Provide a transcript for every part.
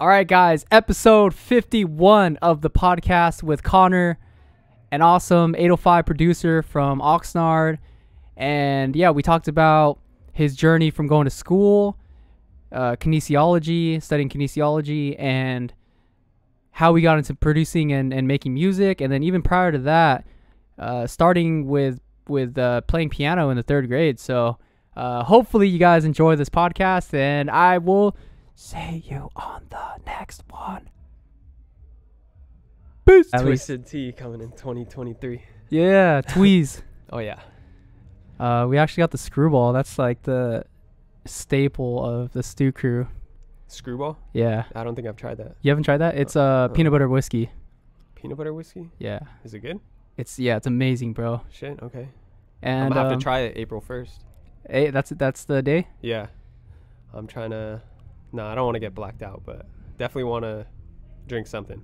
All right, guys, episode 51 of the podcast with Connor, an awesome 805 producer from Oxnard. And yeah, we talked about his journey from going to school, uh, kinesiology, studying kinesiology, and how we got into producing and, and making music. And then even prior to that, uh, starting with, with uh, playing piano in the third grade. So uh, hopefully you guys enjoy this podcast, and I will see you on the next one. Peace. At least, Twisted Tea coming in 2023. yeah, Tweez. Oh yeah, uh, we actually got the screwball. That's like the staple of the stew crew. Screwball. Yeah, I don't think I've tried that. you haven't tried that? It's uh, peanut butter whiskey. Peanut butter whiskey. Yeah, Is it good? it's yeah, it's amazing, bro. Shit. Okay. And I'm gonna have um, to try it April 1st. Hey, that's that's the day. Yeah. I'm trying to. No, I don't want to get blacked out, but definitely want to drink something.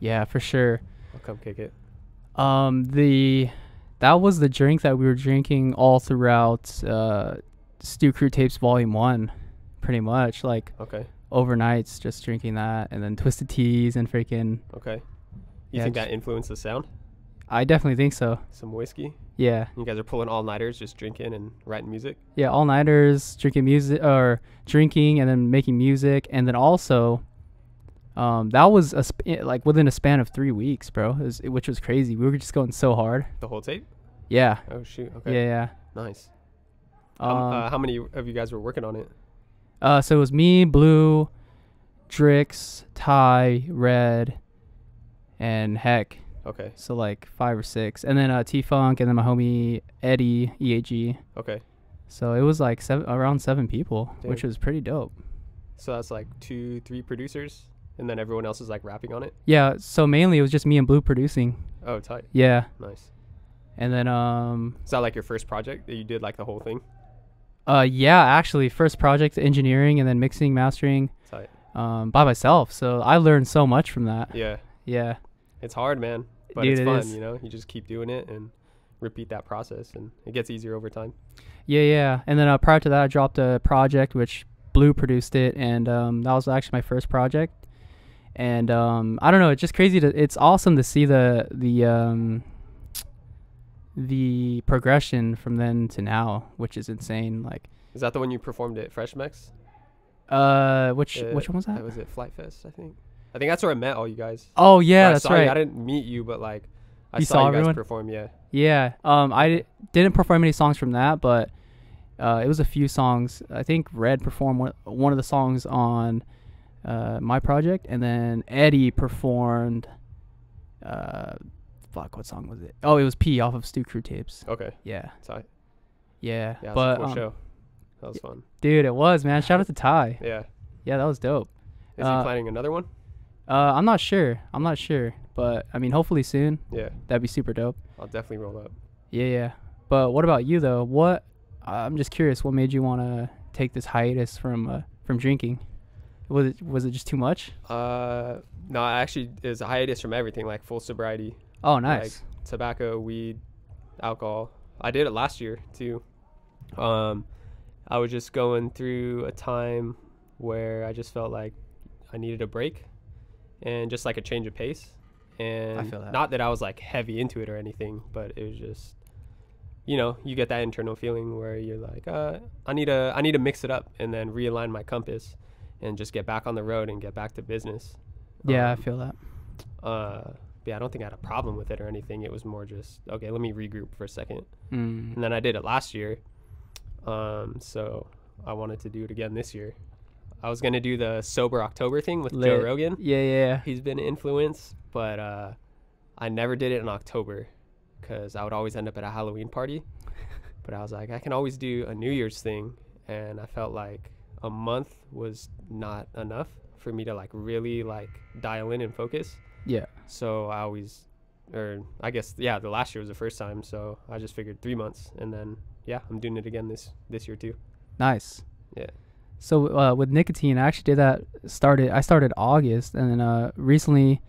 Yeah, for sure. I'll come kick it. Um, the that was the drink that we were drinking all throughout uh, Stew Crew Tapes Volume One, pretty much like Okay. overnights, just drinking that, and then twisted teas and freaking. Okay. You Yeah, think that influenced the sound? I definitely think so. Some whiskey. Yeah, You guys are pulling all nighters, just drinking and writing music. yeah, all nighters, drinking music or drinking and then making music, and then also, um, that was a sp- eh, like within a span of three weeks, bro, was, which was crazy. We were just going so hard. The whole tape. Yeah, Oh shoot. Okay. yeah, yeah. Nice. Um, Um, uh, how many of you guys were working on it? Uh, so it was me, Blue, Drix, Ty, Red, and Heck. Okay. So like five or six, and then uh, T Funk, and then my homie Eddie EAG. Okay. So it was like seven, around seven people, which was pretty dope. So that's like two, three producers, and then everyone else is like rapping on it. Yeah. So mainly it was just me and Blue producing. Oh, tight. Yeah, Nice. and then um, Is that like your first project that you did like the whole thing? uh, yeah, actually first project engineering and then mixing, mastering, Tight. um, by myself. So I learned so much from that. Yeah. Yeah. It's hard, man, but Dude, it's it fun. is. You know, you just keep doing it and repeat that process, and it gets easier over time. Yeah, yeah. And then uh, prior to that, I dropped a project which Blue produced it, and um, that was actually my first project. And um, I don't know, it's just crazy to. It's awesome to see the the um, the progression from then to now, which is insane. Like, Is that the one you performed at Fresh Mex? uh, which Uh, which one was that? was it Flight Fest, I think. I think that's where I met all you guys. Oh yeah, that's saw you- right. I didn't meet you, but like I You saw, saw you everyone? guys perform. Yeah. Yeah. Um, I didn't perform any songs from that, but uh, it was a few songs. I think Red performed one, of the songs on uh, my project, and then Eddie performed. Uh, fuck, what song was it? Oh, it was P off of Stew Crew tapes. Okay. Yeah, Tight. yeah. Yeah. But a cool um, show. That was fun. dude, it was man. Shout out to Ty. Yeah. Yeah, that was dope. Is Uh, he planning another one? Uh, I'm not sure. I'm not sure, but I mean, hopefully soon. Yeah. That'd be super dope. I'll definitely roll up. Yeah, yeah. But what about you though? What I'm just curious. What made you want to take this hiatus from uh, from drinking? Was it was it just too much? Uh, no, actually, it's a hiatus from everything, like full sobriety, Oh, nice. tobacco, weed, alcohol. I did it last year too. Um, I was just going through a time where I just felt like I needed a break and just like a change of pace. And feel that. not that I was like heavy into it or anything, but it was just, you know, you get that internal feeling where you're like, uh, I need to, I need to mix it up and then realign my compass and just get back on the road and get back to business. yeah, I Um, feel that. uh, yeah, I don't think I had a problem with it or anything. It was more just okay. Let me regroup for a second, Mm. and then I did it last year. Um, so I wanted to do it again this year. I was gonna do the sober October thing with Joe Rogan. Yeah, yeah. He's been an influence, but uh, I never did it in October because I would always end up at a Halloween party. but I was like, I can always do a New Year's thing, and I felt like a month was not enough for me to like really like dial in and focus. Yeah. So I always, or I guess yeah, the last year was the first time. So I just figured three months, and then yeah, I'm doing it again this this year too. Nice. Yeah. So uh, with nicotine, I actually did that. Started. I started August, and then uh, recently,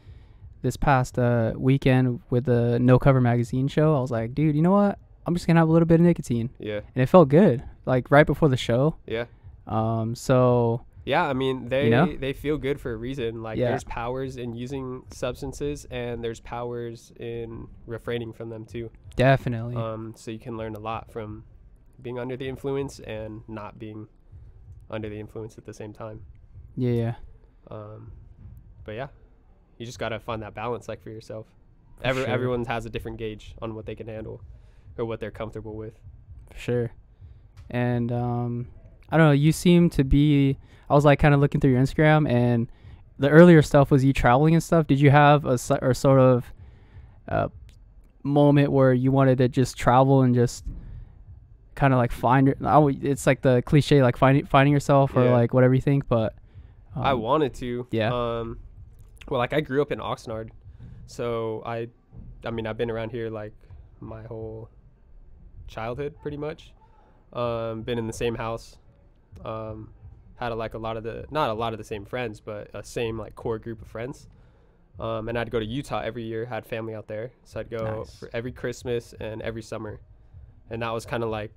this past uh, weekend with the No Cover magazine show, I was like, dude, you know what? I'm just gonna have a little bit of nicotine, Yeah, and it felt good. Like right before the show. yeah, Um, so Yeah, I mean they know? they feel good for a reason. Like Yeah. there's powers in using substances and there's powers in refraining from them too. Definitely. Um, so you can learn a lot from being under the influence and not being under the influence at the same time. yeah, yeah. Um, but yeah, you just gotta find that balance like for yourself. Every sure. everyone has a different gauge on what they can handle or what they're comfortable with. for sure. And um, I don't know. You seem to be. I was like kind of looking through your Instagram, and the earlier stuff was you traveling and stuff. Did you have a or sort of uh, moment where you wanted to just travel and just kind of like find? It's like the cliche, like finding finding yourself or Yeah. like whatever you think. But I um, wanted to. yeah. Um, well, like I grew up in Oxnard, so I, I mean, I've been around here like my whole childhood, pretty much. Um, been in the same house. Um, had a, like a lot of the not a lot of the same friends, but a same like core group of friends. Um, and I'd go to Utah every year. Had family out there, so I'd go Nice. for every Christmas and every summer, and that was kind of like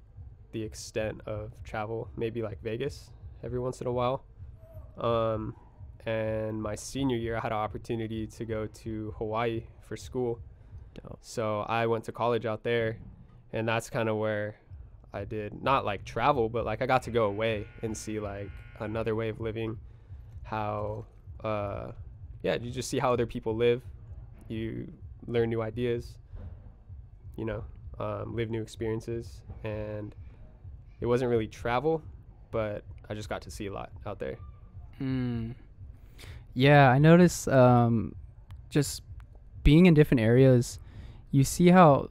the extent of travel. Maybe like Vegas every once in a while. Um, and my senior year, I had an opportunity to go to Hawaii for school. Dope. So I went to college out there, and that's kind of where I did not like travel, but like I got to go away and see like another way of living. How, uh, yeah, you just see how other people live. You learn new ideas. You know, um, live new experiences, and it wasn't really travel, but I just got to see a lot out there. Mm. Yeah, I notice um, just being in different areas, you see how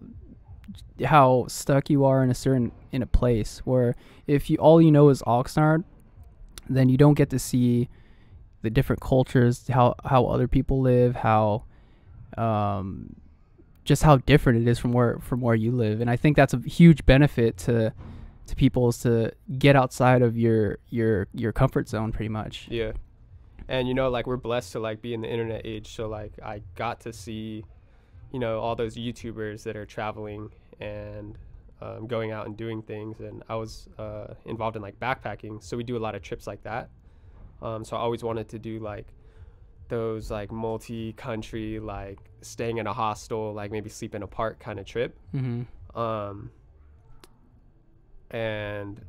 how stuck you are in a certain in a place where if you all you know is Oxnard, then you don't get to see the different cultures, how how other people live, how um just how different it is from where from where you live. And I think that's a huge benefit to to people is to get outside of your your your comfort zone pretty much. Yeah. And you know, like we're blessed to like be in the internet age. So like I got to see, you know, all those YouTubers that are traveling and um, going out and doing things. And I was uh, involved in like backpacking, so we do a lot of trips like that. Um, so I always wanted to do like those like multi-country, like staying in a hostel, like maybe sleep in a park kind of trip. Mm-hmm. Um, and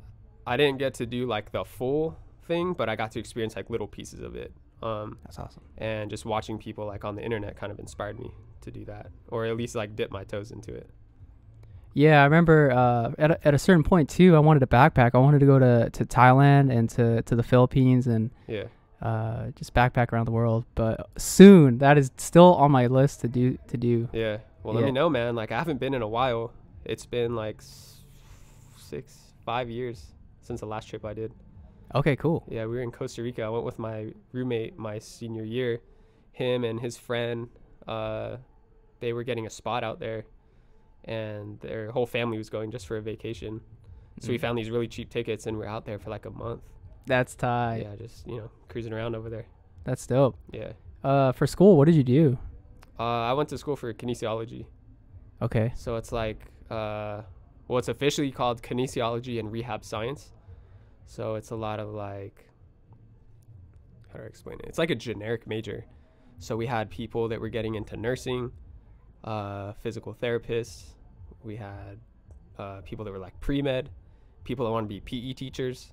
I didn't get to do like the full thing, but I got to experience like little pieces of it. Um, That's awesome. and just watching people like on the internet kind of inspired me to do that, or at least like dip my toes into it. Yeah, I remember uh, at a, at a certain point too. I wanted to backpack. I wanted to go to, to Thailand and to, to the Philippines and Yeah, uh, just backpack around the world. But soon, that is still on my list to do to do. yeah. Well, Yeah. let me know, man. Like I haven't been in a while. It's been like six, five years since the last trip I did. Okay, cool. Yeah, we were in Costa Rica. I went with my roommate my senior year. Him and his friend, uh, they were getting a spot out there, and their whole family was going just for a vacation. So we Mm. found these really cheap tickets, and we are out there for like a month. That's tight. yeah, just you know cruising around over there. That's dope. Yeah. Uh, for school, what did you do? Uh, I went to school for kinesiology. Okay. So it's like, uh, well, it's officially called kinesiology and rehab science. So it's a lot of like, how do I explain it? It's like a generic major. So we had people that were getting into nursing, uh, physical therapists. We had uh, people that were like pre med, people that want to be PE teachers.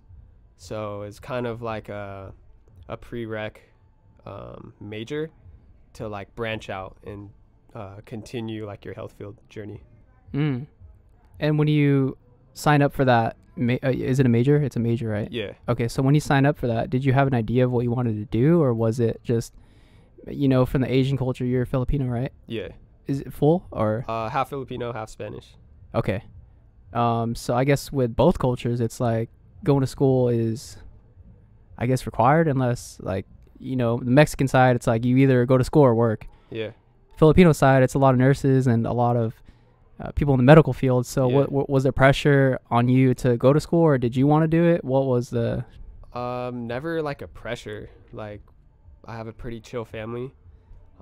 So it's kind of like a, a prereq um, major to like branch out and uh, continue like your health field journey. Mm. And when you sign up for that, ma- uh, is it a major? It's a major, right? Yeah. Okay, so when you sign up for that, did you have an idea of what you wanted to do, or was it just, you know, from the Asian culture, you're Filipino, right? Yeah. Is it full or Uh, half Filipino, half Spanish. okay? Um, so I guess with both cultures, it's like going to school is, I guess, required unless like you know the Mexican side, it's like you either go to school or work. Yeah. Filipino side, it's a lot of nurses and a lot of uh, people in the medical field. So Yeah. what, what was there pressure on you to go to school, or did you want to do it? What was the Um, never like a pressure. Like, I have a pretty chill family,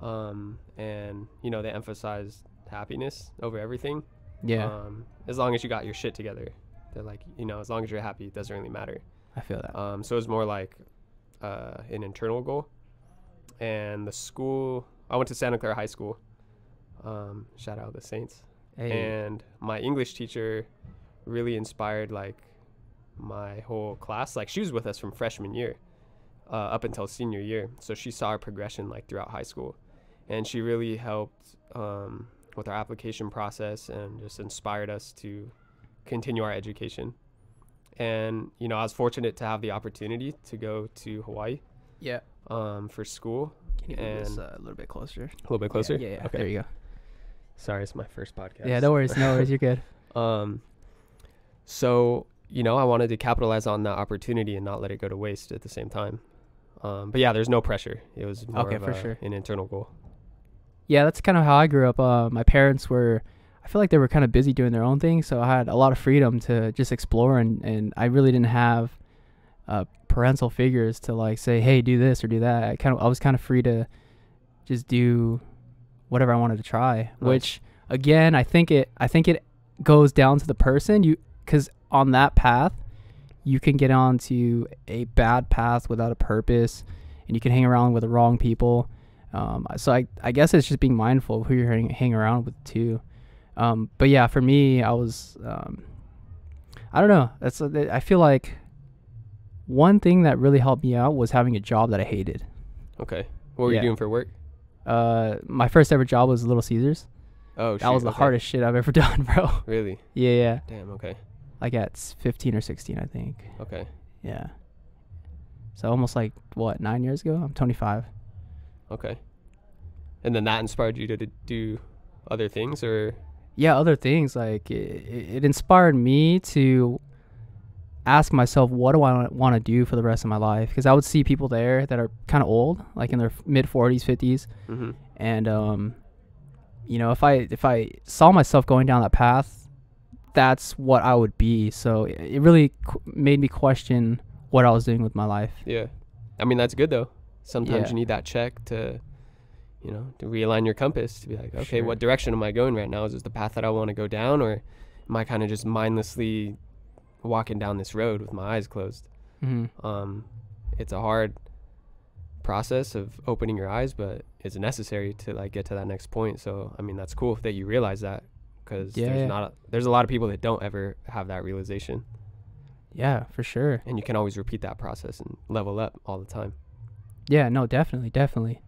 um, and you know they emphasize happiness over everything. yeah? Um, as long as you got your shit together, they're like, you know, as long as you're happy, it doesn't really matter. I feel that. Um, so it's more like, uh, an internal goal, and the school I went to Santa Clara High School. Um, shout out the Saints. And my English teacher really inspired like my whole class. Like she was with us from freshman year uh, up until senior year, so she saw our progression like throughout high school, and she really helped um, with our application process and just inspired us to continue our education. And you know, I was fortunate to have the opportunity to go to Hawaii yeah. um, for school. Can you move this uh, a little bit closer? A little bit closer. Yeah, yeah. yeah. Okay. There you go. Sorry, it's my first podcast. Yeah, no worries, no worries. You're good. Um, so you know, I wanted to capitalize on that opportunity and not let it go to waste at the same time. Um, but yeah, there's no pressure. It was more Okay, of for a- sure. an internal goal. Yeah, that's kind of how I grew up. Uh, my parents were, I feel like they were kind of busy doing their own thing, so I had a lot of freedom to just explore, and, and I really didn't have uh, parental figures to like say, hey, do this or do that. I kind of, I was kind of free to just do whatever I wanted to try. Which again, I think it, I think it goes down to the person. You, because on that path, you can get onto a bad path without a purpose, and you can hang around with the wrong people. Um, so I, I guess it's just being mindful of who you're hang, hang around with too. Um, but yeah, for me, I was, um, I don't know. That's uh, I feel like one thing that really helped me out was having a job that I hated. Okay. What were Yeah. you doing for work? Uh, my first ever job was Little Caesars. Oh, that was the okay. hardest shit I've ever done, bro. Really? yeah, yeah. Damn. Okay. Like at 15 or 16, I think. Okay. Yeah. So almost like what nine years ago? I'm 25. Okay. And then that inspired you to, to do other things, or yeah other things like it, it inspired me to ask myself what do i want to do for the rest of my life because i would see people there that are kind of old like in their mid 40s 50s mm-hmm. and um you know if i if i saw myself going down that path that's what i would be so it, it really qu- made me question what i was doing with my life yeah. I mean, that's good though. Sometimes Yeah. you need that check to, you know, to realign your compass to be like, okay, Sure. what direction am I going right now? Is this the path that I want to go down, or am I kind of just mindlessly walking down this road with my eyes closed? hmm Um, it's a hard process of opening your eyes, but it's necessary to like get to that next point. So I mean, that's cool that you realize that because Yeah, there's yeah. not a, there's a lot of people that don't ever have that realization, yeah for sure and you can always repeat that process and level up all the time. Yeah, no, definitely, definitely.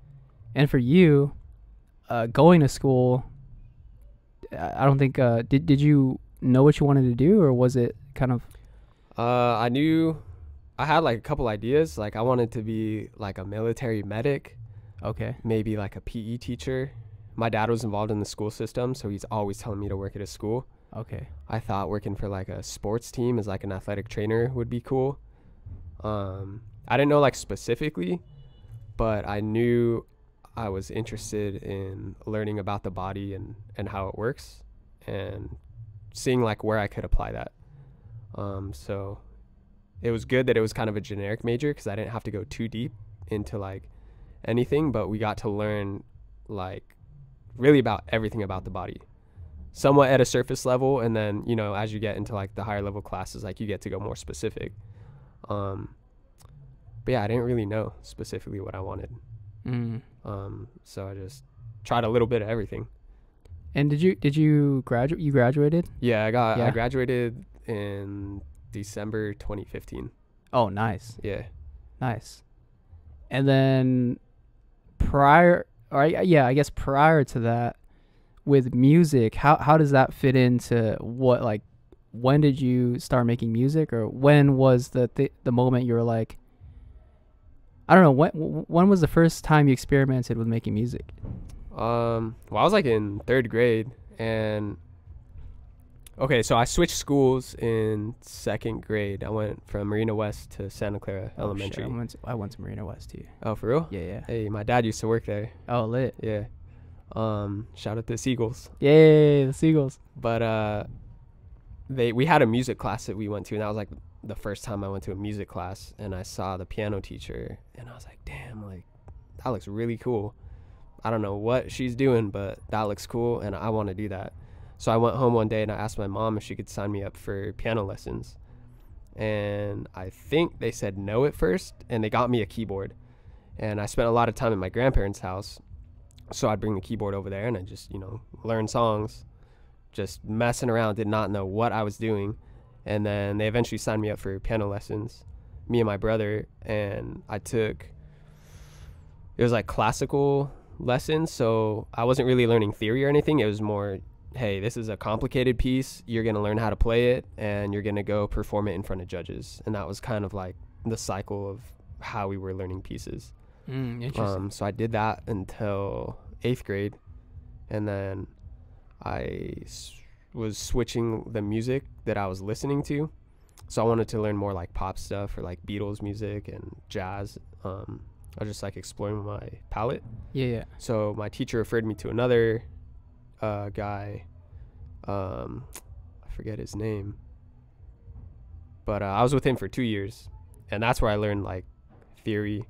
And for you, uh, going to school, I I don't think uh, did did you know what you wanted to do, or was it kind of Uh, I knew I had like a couple ideas. Like I wanted to be like a military medic, okay? maybe like a PE teacher. My dad was involved in the school system, so he's always telling me to work at a school. Okay, I thought working for like a sports team as like an athletic trainer would be cool. Um, I didn't know like specifically, but I knew I was interested in learning about the body and and how it works, and seeing like where I could apply that. Um, so it was good that it was kind of a generic major because I didn't have to go too deep into like anything, but we got to learn like really about everything about the body somewhat at a surface level and then you know as you get into like the higher level classes like you get to go more specific um but yeah i didn't really know specifically what i wanted mm. um so i just tried a little bit of everything and did you did you graduate? You graduated? yeah i got yeah. i graduated in december 2015 Oh, nice, yeah nice. And then prior, or yeah, I guess prior to that, with music, how how does that fit into what like? When did you start making music, or when was the th- the moment you were like, I don't know, when when was the first time you experimented with making music? Um, well, I was like in third grade, and okay, so I switched schools in second grade. I went from Marina West to Santa Clara Oh, shit, Elementary. I went to, I went to Marina West too. Oh, for real? Yeah, yeah. Hey, my dad used to work there. Oh, lit. Yeah. Um, shout out to the Seagulls. Yay, the Seagulls. But uh, they we had a music class that we went to, and that was like the first time I went to a music class, and I saw the piano teacher, and I was like, damn, like that looks really cool. I don't know what she's doing, but that looks cool, and I want to do that. So I went home one day and I asked my mom if she could sign me up for piano lessons. and I think they said no at first, and they got me a keyboard. And I spent a lot of time at my grandparents' house, so I'd bring the keyboard over there and I just you know learn songs, just messing around. Did not know what I was doing, and then they eventually signed me up for piano lessons, me and my brother, and I took. It was like classical lessons, so I wasn't really learning theory or anything. It was more hey, this is a complicated piece. You're going to learn how to play it and you're going to go perform it in front of judges. And that was kind of like the cycle of how we were learning pieces. Mm, interesting. Um, so I did that until eighth grade. And then I s- was switching the music that I was listening to. So I wanted to learn more like pop stuff or like Beatles music and jazz. Um, I was just like exploring my palette. yeah, yeah. So my teacher referred me to another uh, guy. Um, I forget his name, but uh, I was with him for two years, and that's where I learned like theory,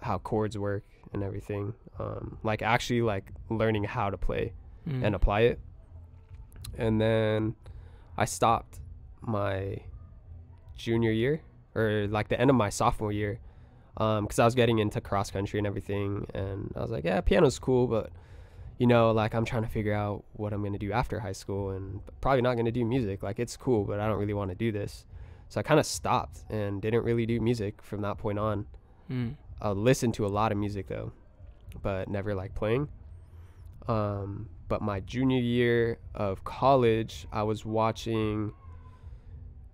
how chords work, and everything. Um, like actually like learning how to play Mm. and apply it. And then I stopped my junior year or like the end of my sophomore year because I was getting into cross country and everything. And I was like, yeah, piano's cool, but you know, like I'm trying to figure out what I'm gonna do after high school, and probably not gonna do music. Like it's cool, but I don't really want to do this. So I kind of stopped and didn't really do music from that point on. Mm. I listened to a lot of music though, but never like playing. Um, but my junior year of college, I was watching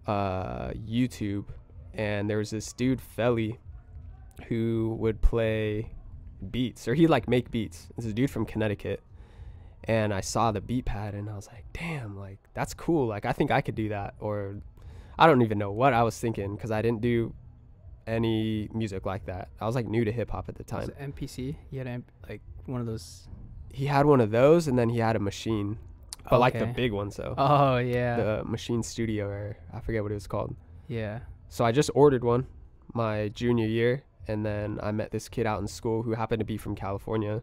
uh, YouTube, and there was this dude Felly who would play beats, or he'd like make beats. This is a dude from Connecticut, and I saw the beat pad, and I was like, "Damn, like that's cool. Like I think I could do that." Or I don't even know what I was thinking because I didn't do any music like that. I was like new to hip hop at the time. it MPC? He had like one of those. He had one of those, and then he had a machine, but like the big one. So Oh yeah, the Maschine Studio, or I forget what it was called. yeah. So I just ordered one my junior year, and then I met this kid out in school who happened to be from California,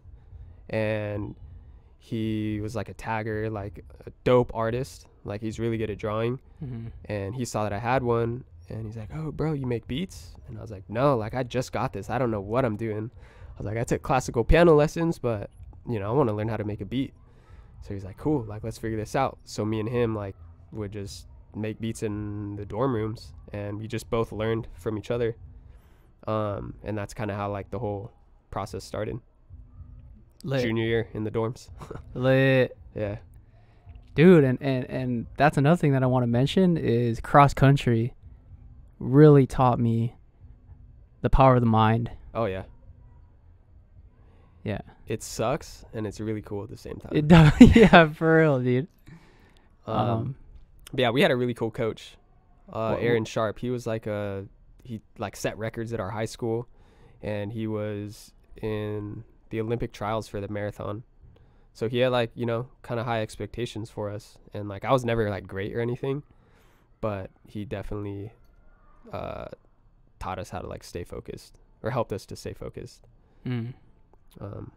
and he was like a tagger, like a dope artist. Like he's really good at drawing, hmm and he saw that I had one, and he's like, "Oh, bro, you make beats?" And I was like, "No, like I just got this. I don't know what I'm doing." I was like, "I took classical piano lessons, but you know, I want to learn how to make a beat." So he's like, "Cool, like let's figure this out." So me and him like would just make beats in the dorm rooms, and we just both learned from each other. Um, and that's kind of how like the whole process started. Lit, Junior year in the dorms. lit, Yeah. dude. And and and that's another thing that I want to mention is cross country. Really taught me the power of the mind. Oh yeah. Yeah. It sucks and it's really cool at the same time. It does. yeah, for real, dude. um, Um, yeah, we had a really cool coach, uh, Aaron Sharp. He was like a he like set records at our high school, and he was in the Olympic trials for the marathon. So he had like you know kind of high expectations for us, and like I was never like great or anything, but he definitely uh, taught us how to like stay focused or helped us to stay focused. mm. Um,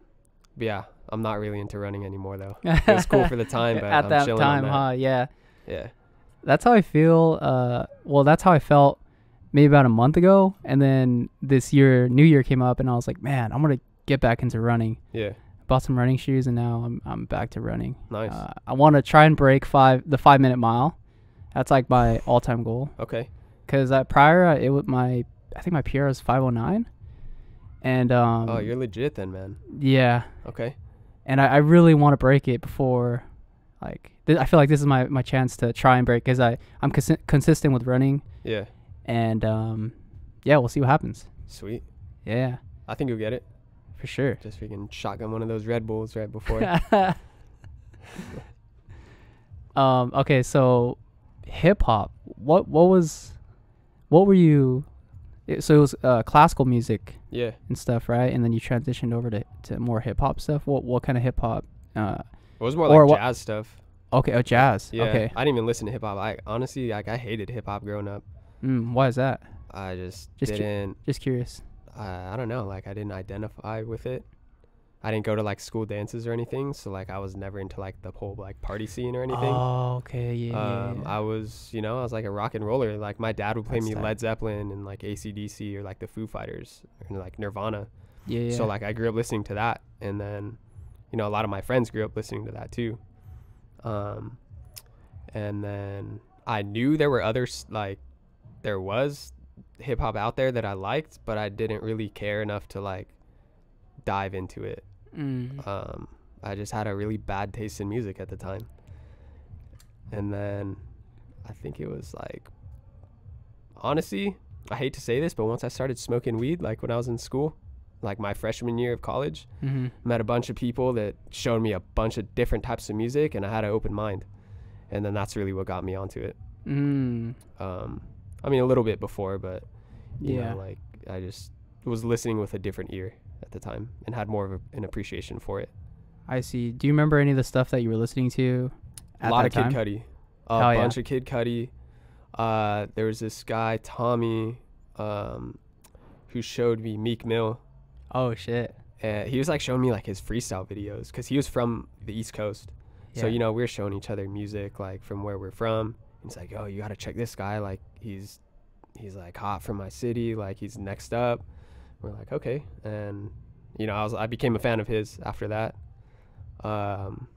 but yeah, I'm not really into running anymore though. It was cool for the time, but at I'm that time, that. huh? Yeah. Yeah. that's how I feel. Uh, well, that's how I felt maybe about a month ago, and then this year, New Year came up, and I was like, man, I'm gonna get back into running. Yeah. Bought some running shoes, and now I'm I'm back to running. Nice. Uh, I want to try and break five the five minute mile. That's like my all time goal. okay. Cause uh, prior, uh, it was my I think my PR was 509, and um, oh, you're legit then, man. yeah, Okay. and I, I really want to break it before, like th- I feel like this is my, my chance to try and break because I I'm consi- consistent with running Yeah. And um yeah we'll see what happens. Sweet. Yeah, I think you'll get it. for sure. Just freaking shotgun one of those Red Bulls right before. um okay so hip hop what what was what were you it- so it was uh, classical music yeah. and stuff right and then you transitioned over to, to more hip hop stuff what what kind of hip hop uh It was more like what- jazz stuff. okay oh jazz Yeah. okay I didn't even listen to hip hop. I honestly like I hated hip hop growing up. Mm, why is that I just, Just didn't just curious uh, I don't know, like I didn't identify with it. I didn't go to like school dances or anything, so like I was never into like the whole like party scene or anything. Oh, okay, yeah, yeah, um, yeah. I was, you know, I was like a rock and roller. Like my dad would play That's me. Led Zeppelin and like ACDC or like the Foo Fighters or like Nirvana. yeah, yeah. So like I grew up listening to that, and then, you know, a lot of my friends grew up listening to that too. Um, and then I knew there were others like there was hip hop out there that I liked, but I didn't really care enough to like dive into it. Mm. Um, I just had a really bad taste in music at the time. And then I think it was like, honestly, I hate to say this, but once I started smoking weed, like when I was in school, like my freshman year of college, hmm met a bunch of people that showed me a bunch of different types of music, and I had an open mind. And then that's really what got me onto it. Mm. Um, I mean, a little bit before, but you Yeah. know, like I just was listening with a different ear at the time and had more of a, an appreciation for it. I see. Do you remember any of the stuff that you were listening to? At a lot of Kid? Cudi, a Hell yeah. bunch of Kid Cudi. Uh, there was this guy Tommy, um, who showed me Meek Mill. Oh shit. And he was like showing me like his freestyle videos because he was from the East Coast. Yeah. So you know we are showing each other music like from where we're from. He's like, "Oh, you gotta check this guy. Like he's he's like hot from my city. Like he's next up." We're like, "Okay," and you know I was I became a fan of his after that. Um,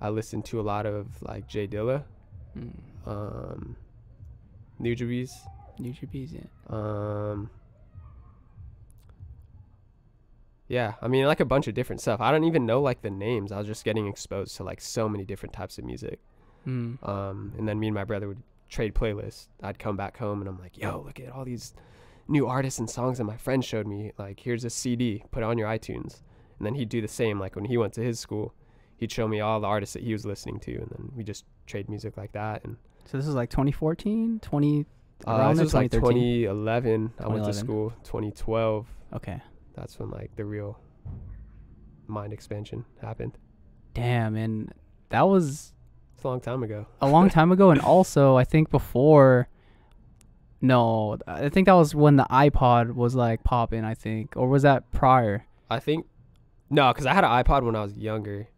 I listened to a lot of like Jay Dilla, Mm. um, Nujabes yeah. um, yeah, I mean like a bunch of different stuff. I don't even know like the names. I was just getting exposed to like so many different types of music. Mm. Um, and then me and my brother would trade playlists. I'd come back home and I'm like, yo, look at all these new artists and songs that my friend showed me. Like, here's a CD, put it on your iTunes. And then he'd do the same. Like when he went to his school, he'd show me all the artists that he was listening to, and then we just trade music like that. And So this is like 2014, 20. uh, Around this was like 2013? 2011. I went to school. 2012. Okay. That's when like the real mind expansion happened. Damn, and that was It's a long time ago. a long time ago, and also I think before. No, I think that was when the iPod was like popping. I think, or was that prior? I think no, because I had an iPod when I was younger.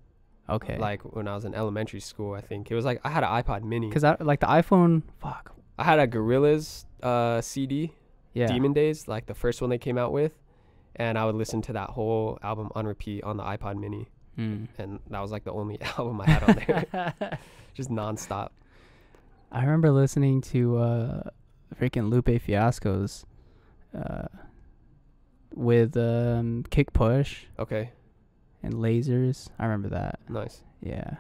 Okay. like when I was in elementary school. I think it was like I had an iPod Mini. because I like the iPhone. Fuck. I had a Gorillaz uh, CD, Yeah. Demon Days, like the first one they came out with, and I would listen to that whole album on repeat on the iPod Mini, Mm. and that was like the only album I had on there, just nonstop. I remember listening to uh, freaking Lupe Fiasco's uh, with um, Kick Push Okay, and Lasers. I remember that. nice. Yeah.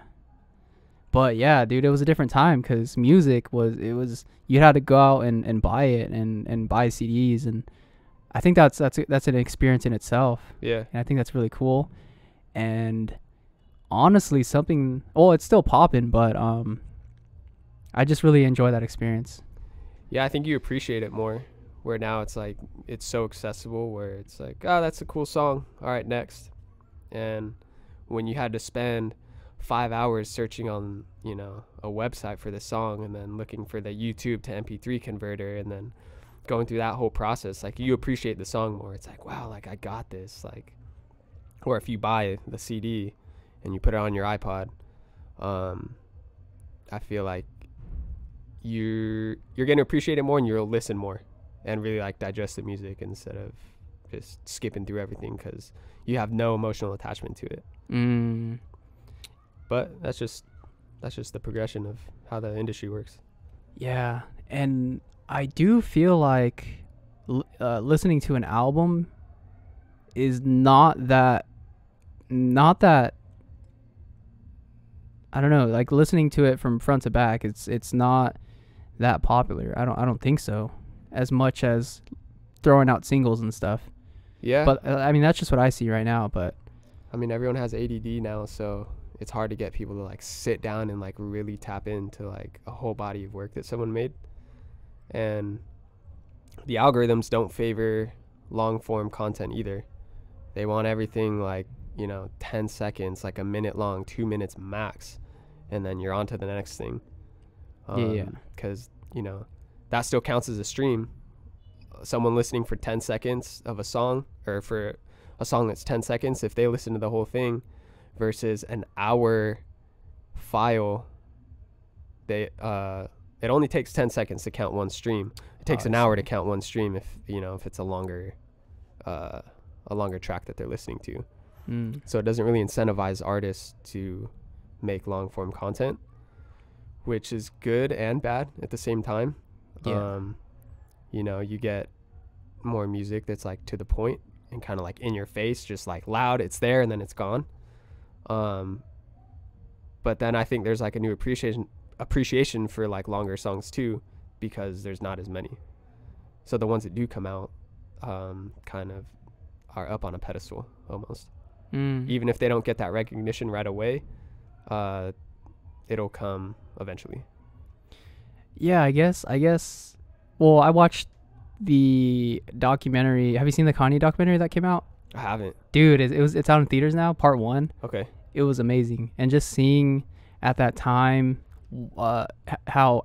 But yeah, dude, it was a different time because music was it was you had to go out and, and buy it and, and buy CDs and I think that's that's a, that's an experience in itself Yeah, and I think that's really cool. And honestly, something well, it's still popping, but um, I just really enjoy that experience. yeah. I think you appreciate it more. Where now it's like it's so accessible. Where it's like, oh, that's a cool song. All right, next. And when you had to spend five hours searching on you know a website for the song and then looking for the YouTube to MP3 converter and then going through that whole process, like you appreciate the song more. It's like, wow, like I got this. Like, or if you buy the CD and you put it on your iPod, um, I feel like you're you're gonna appreciate it more and you'll listen more and really like digest the music instead of just skipping through everything because you have no emotional attachment to it. Mm, But that's just that's just the progression of how the industry works. yeah, and I do feel like uh, listening to an album is not that not that I don't know, like listening to it from front to back, it's it's not that popular. I don't I don't think so. As much as throwing out singles and stuff. Yeah, But uh, I mean that's just what I see right now, but I mean everyone has ADD now, so it's hard to get people to like sit down and like really tap into like a whole body of work that someone made. And the algorithms don't favor long form content either. They want everything like, you know, 10 seconds, like a minute long, 2 minutes max, and then you're on to the next thing. Yeah, yeah. Cuz, you know, that still counts as a stream. Someone listening for 10 seconds of a song or for a song that's 10 seconds if they listen to the whole thing versus an hour file they uh it only takes 10 seconds to count one stream it takes Oh, an hour to count one stream if you know if it's a longer uh a longer track that they're listening to Mm. so it doesn't really incentivize artists to make long form content which is good and bad at the same time Yeah. um you know you get more music that's like to the point and kind of like in your face just like loud it's there and then it's gone um but then i think there's like a new appreciation appreciation for like longer songs too because there's not as many so the ones that do come out um kind of are up on a pedestal almost Mm. even if they don't get that recognition right away uh it'll come eventually Yeah, I guess. I guess. Well, I watched the documentary. Have you seen the Kanye documentary that came out? i haven't Dude, it, it was. It's out in theaters now. Part one. okay It was amazing, and just seeing at that time, uh, how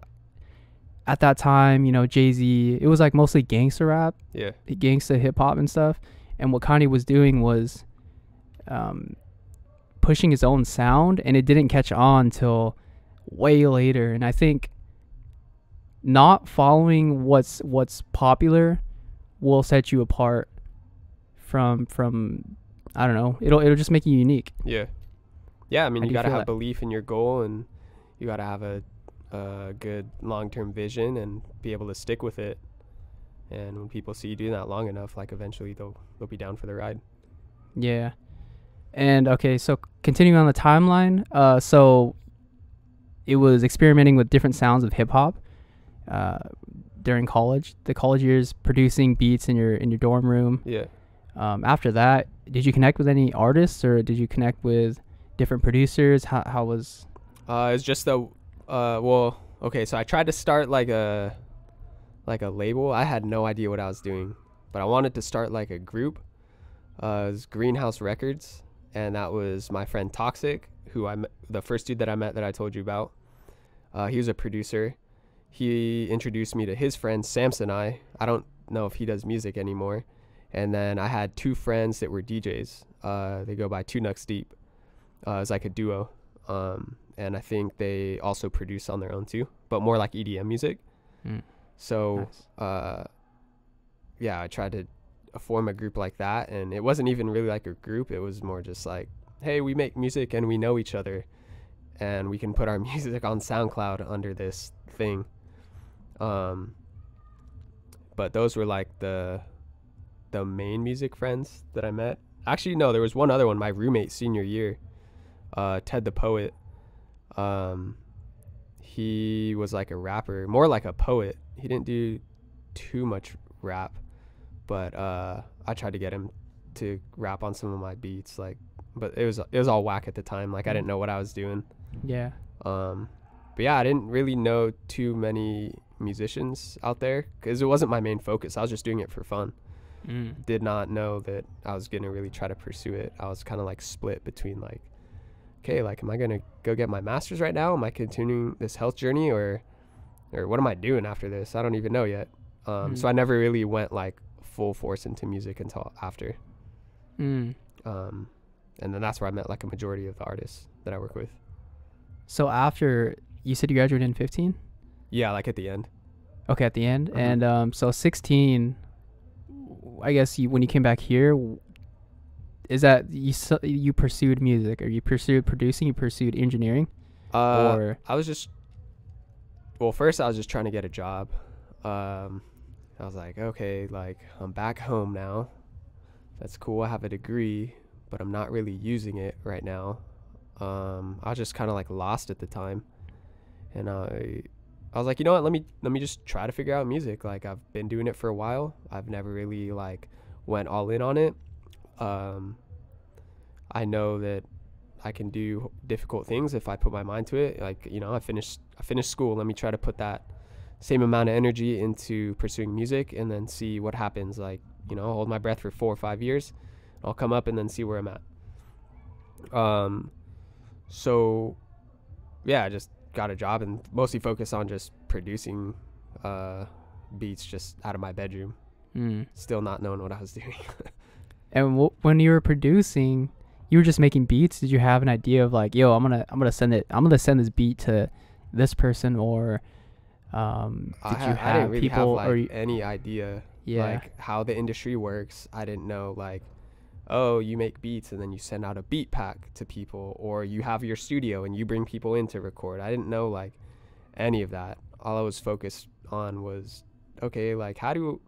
at that time, you know, Jay Z. It was like mostly gangster rap, yeah gangsta hip hop and stuff. And what Kanye was doing was, um, pushing his own sound, and it didn't catch on till way later. And I think not following what's what's popular will set you apart from from I don't know. It'll it'll just make you unique. Yeah. Yeah, I mean, you got to have that? belief in your goal and you got to have a, a good long term vision and be able to stick with it. And when people see you doing that long enough, like eventually they'll they'll be down for the ride. Yeah. And okay, so continuing on the timeline, uh, so it was experimenting with different sounds of hip hop uh, during college. The college years, producing beats in your in your dorm room. Yeah. Um, after that, did you connect with any artists or did you connect with different producers? How how was? Uh, it's just the, uh, well, okay. So I tried to start like a, like a label. I had no idea what I was doing, but I wanted to start like a group. Uh, it was Greenhouse Records, and that was my friend Toxic, who I met, the first dude that I met that I told you about. Uh, he was a producer. He introduced me to his friend Samson. I I don't know if he does music anymore. And then I had two friends that were DJs. Uh, they go by Two Nucks Deep. Uh, it was like a duo um, and I think they also produce on their own too, but more like EDM music. Mm. So, Nice. uh, yeah, I tried to form a group like that, and it wasn't even really like a group. It was more just like, hey, we make music and we know each other, and we can put our music on SoundCloud under this thing. Um, but those were like the the main music friends that I met. Actually, no, there was one other one. My roommate senior year, uh, Ted the poet. Um, he was like a rapper, more like a poet. He didn't do too much rap, but uh, I tried to get him to rap on some of my beats. Like, but it was it was all whack at the time. Like I didn't know what I was doing. Yeah. Um, but yeah, I didn't really know too many musicians out there because it wasn't my main focus. I was just doing it for fun Mm. did not know that I was gonna really try to pursue it. I was kind of like split between like, okay, like, am I gonna go get my master's right now? Am I continuing this health journey, or, or what am I doing after this? I don't even know yet. Um, Mhm. so I never really went like full force into music until after. Mm. Um, and then that's where I met like a majority of the artists that I work with. So after you said you graduated in 15. Yeah, like at the end. Okay, at the end, Mhm. and um, so 16. I guess you when you came back here, is that you you pursued music or you pursued producing? You pursued engineering, Uh, or I was just well, first I was just trying to get a job. Um, I was like, okay, like I'm back home now. That's cool. I have a degree, but I'm not really using it right now. Um, I was just kind of like lost at the time, and I, I was like, you know what? Let me let me just try to figure out music. Like I've been doing it for a while. I've never really like went all in on it. Um, I know that I can do difficult things if I put my mind to it. Like you know, I finished I finished school. Let me try to put that same amount of energy into pursuing music, and then see what happens. Like you know, hold my breath for four or five years. I'll come up and then see where I'm at. Um, so yeah, I just got a job and mostly focus on just producing uh beats just out of my bedroom. mm. Still not knowing what I was doing. And w- when you were producing, you were just making beats. Did you have an idea of like, yo, I'm gonna I'm gonna send it. I'm gonna send this beat to this person, or um, did ha- you I have didn't really people have or like y- any idea yeah, like how the industry works. I didn't know like, oh, you make beats and then you send out a beat pack to people, or you have your studio and you bring people in to record. I didn't know like any of that. All I was focused on was okay, like how do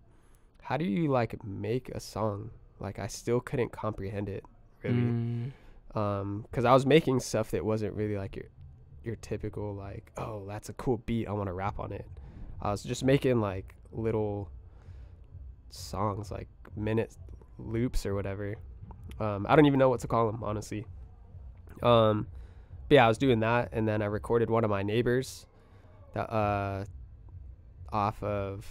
how do you like make a song? Like I still couldn't comprehend it really. Mm, um because i was making stuff that wasn't really like your typical like oh that's a cool beat i want to rap on it. I was just making like little songs like minute loops or whatever. Um i don't even know what to call them honestly. Um but yeah i was doing that and then i recorded one of my neighbors that uh off of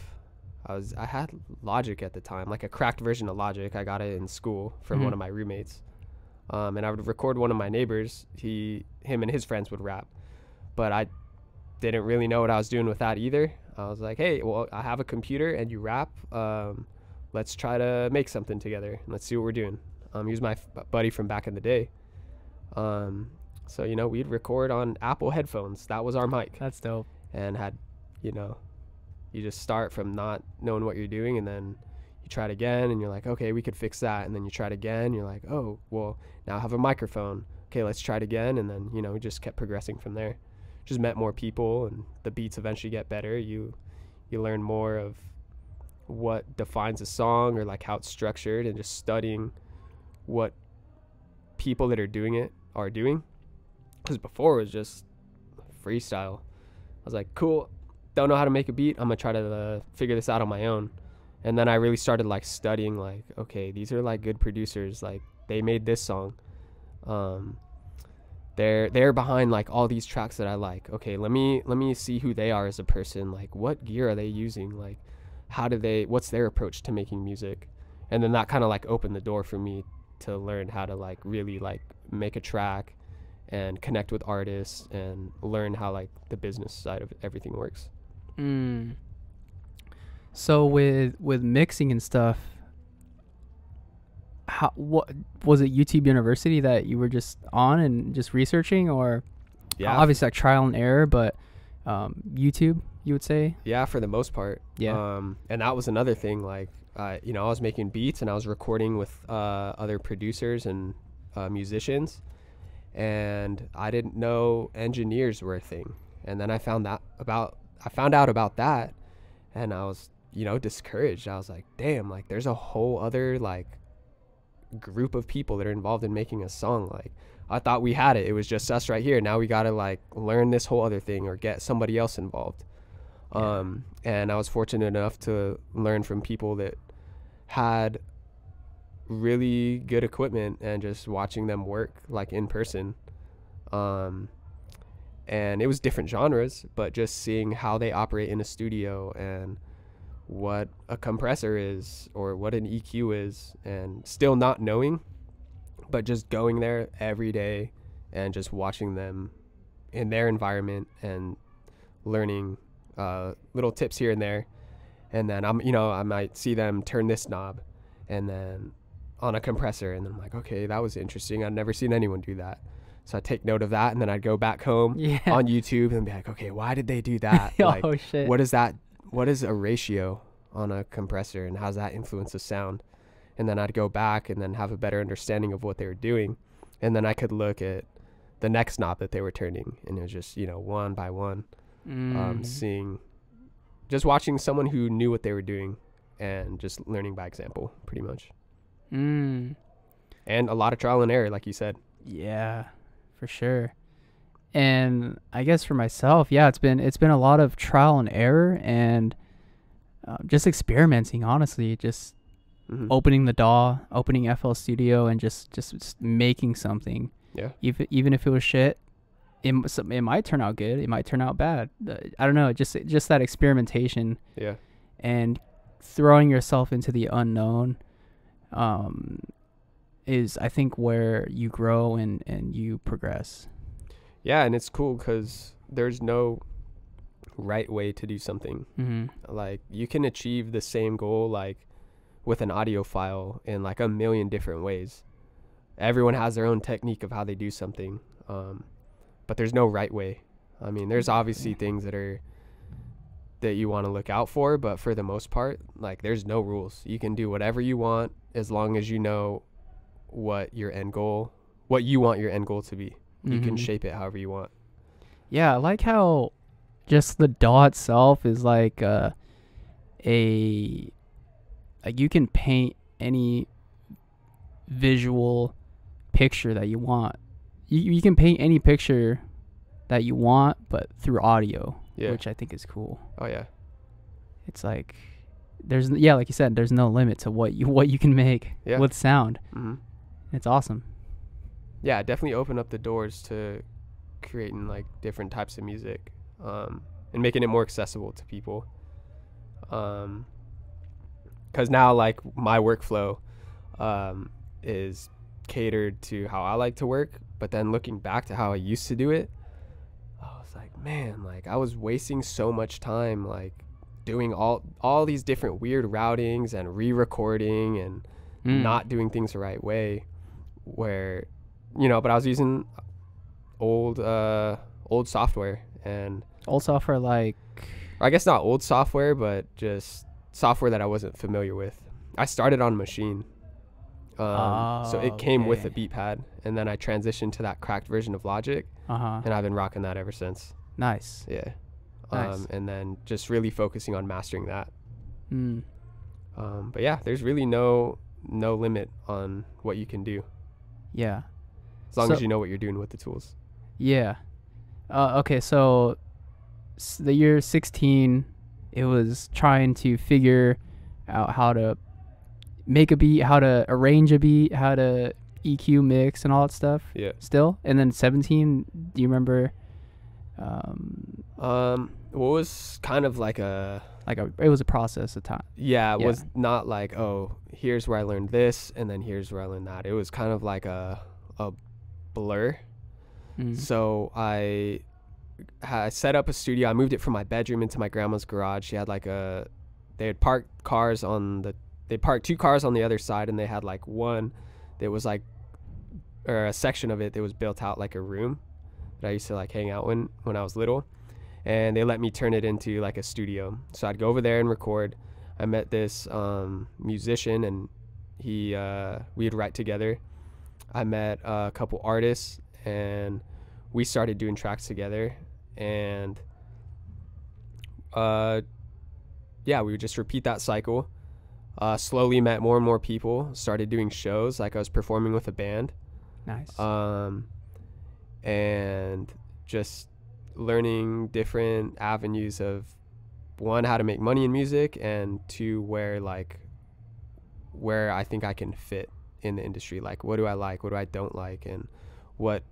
i was i had logic at the time like a cracked version of logic. I got it in school from one Mhm. of my roommates. Um, and I would record one of my neighbors. He, him, and his friends would rap, but I didn't really know what I was doing with that either. I was like, hey, well, I have a computer and you rap. Um, let's try to make something together let's see what we're doing. Um, he was my f- buddy from back in the day. Um, so you know, we'd record on Apple headphones. That was our mic, that's dope. and had, you know, you just start from not knowing what you're doing, and then you try it again, and you're like, okay, we could fix that, and then you try it again. You're like, oh, well, now I have a microphone. Okay, let's try it again, and then you know, we just kept progressing from there. Just met more people, and the beats eventually get better. You, you learn more of what defines a song or like how it's structured, and just studying what people that are doing it are doing. Because before it was just freestyle. I was like, cool, don't know how to make a beat. I'm gonna try to uh, figure this out on my own. And then I really started like studying, like, okay, these are like good producers. Like they made this song. Um, they're they're behind like all these tracks that I like. Okay, let me let me see who they are as a person. Like, what gear are they using? Like, how do they? What's their approach to making music? And then that kind of like opened the door for me to learn how to like really like make a track and connect with artists and learn how like the business side of everything works. Mm. So with with mixing and stuff, how what was it YouTube University that you were just on and just researching, or yeah. obviously like trial and error, but um, YouTube you would say? Yeah, for the most part. Yeah. Um, and that was another thing. Like, uh, you know, I was making beats and I was recording with uh, other producers and uh, musicians, and I didn't know engineers were a thing. And then I found that about I found out about that, and I was you know discouraged. I was like, damn, like there's a whole other like group of people that are involved in making a song. Like I thought we had it. It was just us right here. Now we gotta like learn this whole other thing or get somebody else involved. Yeah. Um, and I was fortunate enough to learn from people that had really good equipment and just watching them work like in person. Um, and it was different genres, but just seeing how they operate in a studio and what a compressor is or what an EQ is, and still not knowing, but just going there every day and just watching them in their environment and learning uh, little tips here and there. And then I'm, you know, I might see them turn this knob, and then on a compressor, and then I'm like, okay, that was interesting. I've never seen anyone do that. So I take note of that, and then I'd go back home Yeah. on YouTube and be like, okay, why did they do that? like, oh shit. what is that? What is a ratio on a compressor, and how does that influence the sound? And then I'd go back and then have a better understanding of what they were doing, and then I could look at the next knob that they were turning, and it was just you know one by one, um, Mm. seeing, just watching someone who knew what they were doing, and just learning by example, pretty much, Mm. and a lot of trial and error, like you said. Yeah, for sure. And I guess for myself, yeah, it's been it's been a lot of trial and error and um, just experimenting. Honestly, just Mhm. opening the DAW, opening FL Studio, and just just, just making something. Yeah. Even even if it was shit, it it might turn out good. It might turn out bad. I don't know. Just just that experimentation Yeah. and throwing yourself into the unknown um, is I think where you grow and, and you progress. Yeah, and it's cool because there's no right way to do something. Mm-hmm. Like you can achieve the same goal like with an audio file in like a million different ways. Everyone has their own technique of how they do something, um, but there's no right way. I mean, there's obviously things that are that you want to look out for, but for the most part, like there's no rules. You can do whatever you want as long as you know what your end goal, what you want your end goal to be. You can Mhm. shape it however you want. Yeah, I like how just the DAW itself is like uh, a like you can paint any visual picture that you want. You you can paint any picture that you want, but through audio, Yeah. which I think is cool. Oh yeah. It's like there's yeah, like you said, there's no limit to what you what you can make Yeah. with sound. hmm It's awesome. Yeah, definitely open up the doors to creating like different types of music, um, and making it more accessible to people. Um, because now like my workflow, um, is catered to how I like to work. But then looking back to how I used to do it, I was like, man, like I was wasting so much time like doing all all these different weird routings and re-recording and Mm. not doing things the right way where you know but i was using old uh old software and old software like i guess not old software but just software that i wasn't familiar with i started on Maschine um, so it came with a beat pad and then i transitioned to that cracked version of logic uh huh. and i've been rocking that ever since Nice. yeah Nice. um, and then just really focusing on mastering that Mm. um, but yeah there's really no no limit on what you can do Yeah. As long So- as you know what you're doing with the tools Yeah. Uh, okay, so the year 16, it was trying to figure out how to make a beat, how to arrange a beat, how to EQ mix and all that stuff. yeah Still, and then 17. Do you remember? Um, Um, what was kind of like a like a it was a process of time. yeah, it Yeah. was not like oh here's where I learned this and then here's where I learned that. It was kind of like a a blur. Mm. So I I set up a studio. I moved it from my bedroom into my grandma's garage. She had like a they had parked cars on the they parked two cars on the other side and they had like one that was like or a section of it that was built out like a room that I used to like hang out when when I was little. And they let me turn it into like a studio. So I'd go over there and record. I met this um, musician and he uh, we'd write together. I met a couple artists and we started doing tracks together and uh yeah we would just repeat that cycle. Uh slowly met more and more people started doing shows like i was performing with a band. Nice. um and just learning different avenues of one how to make money in music and two where like where i think i can fit in the industry like what do i like what do i don't like and what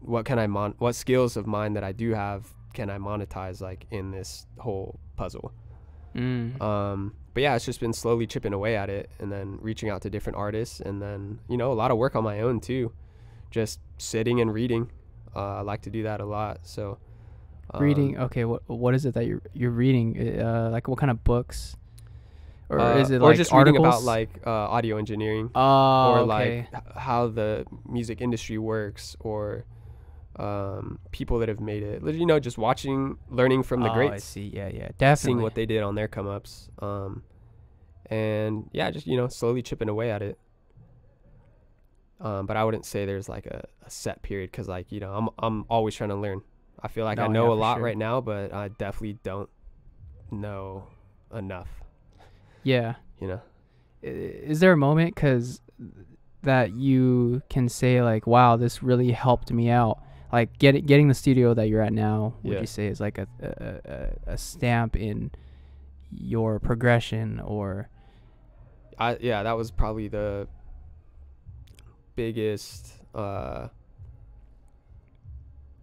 what can i mon what skills of mine that i do have can i monetize like in this whole puzzle mm. um, but yeah, it's just been slowly chipping away at it and then reaching out to different artists and then, you know, a lot of work on my own too. Just sitting and reading. Uh, I like to do that a lot. So um, reading. Okay, what what is it that you're you're reading? Uh, like what kind of books? Or uh, is it or like just articles? reading about like uh, audio engineering oh, or okay. like h- how the music industry works or um, people that have made it. You know, just watching, learning from the oh, greats. I see. Yeah, yeah, definitely. seeing what they did on their come ups. Um, and yeah, just you know, slowly chipping away at it. Um, but I wouldn't say there's like a, a set period because like you know I'm I'm always trying to learn. I feel like I know yeah, a lot sure. right now, but I definitely don't know enough. Yeah. You know. Is there a moment because that you can say like, "Wow, this really helped me out"? Like get, getting the studio that you're at now. Would Yeah. you say is like a, a a a stamp in your progression or? I yeah, that was probably the biggest uh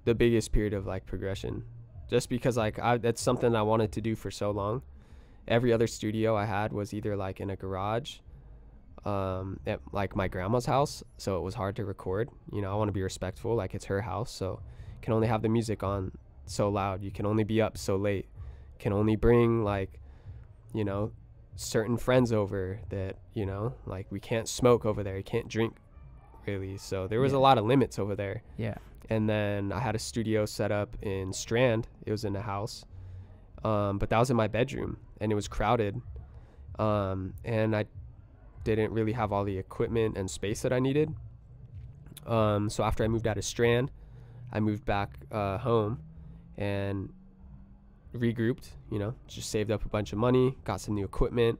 the biggest period of like progression. Just because like I that's something I wanted to do for so long. Every other studio I had was either like in a garage um at like my grandma's house, so it was hard to record. You know, I want to be respectful, like it's her house, so can only have the music on so loud. You can only be up so late. Can only bring like you know certain friends over that you know like we can't smoke over there you can't drink really so there was Yeah. a lot of limits over there Yeah. and then i had a studio set up in strand it was in a house um, but that was in my bedroom and it was crowded um, and i didn't really have all the equipment and space that i needed. Um, so after i moved out of strand i moved back uh, home and regrouped you know just saved up a bunch of money got some new equipment.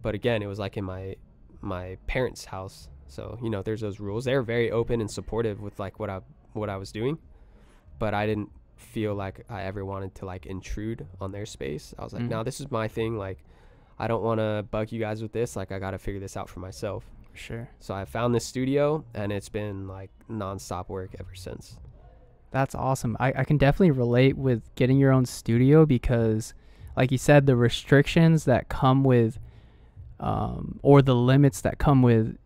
But again it was like in my my parents house. So you know there's those rules. They're very open and supportive with like what i what i was doing. But i didn't feel like i ever wanted to like intrude on their space i was like Mhm. now this is my thing like i don't want to bug you guys with this like i gotta figure this out for myself For sure. so i found this studio and it's been like nonstop work ever since That's awesome. I, I can definitely relate with getting your own studio because, like you said, the restrictions that come with, um, or the limits that come with,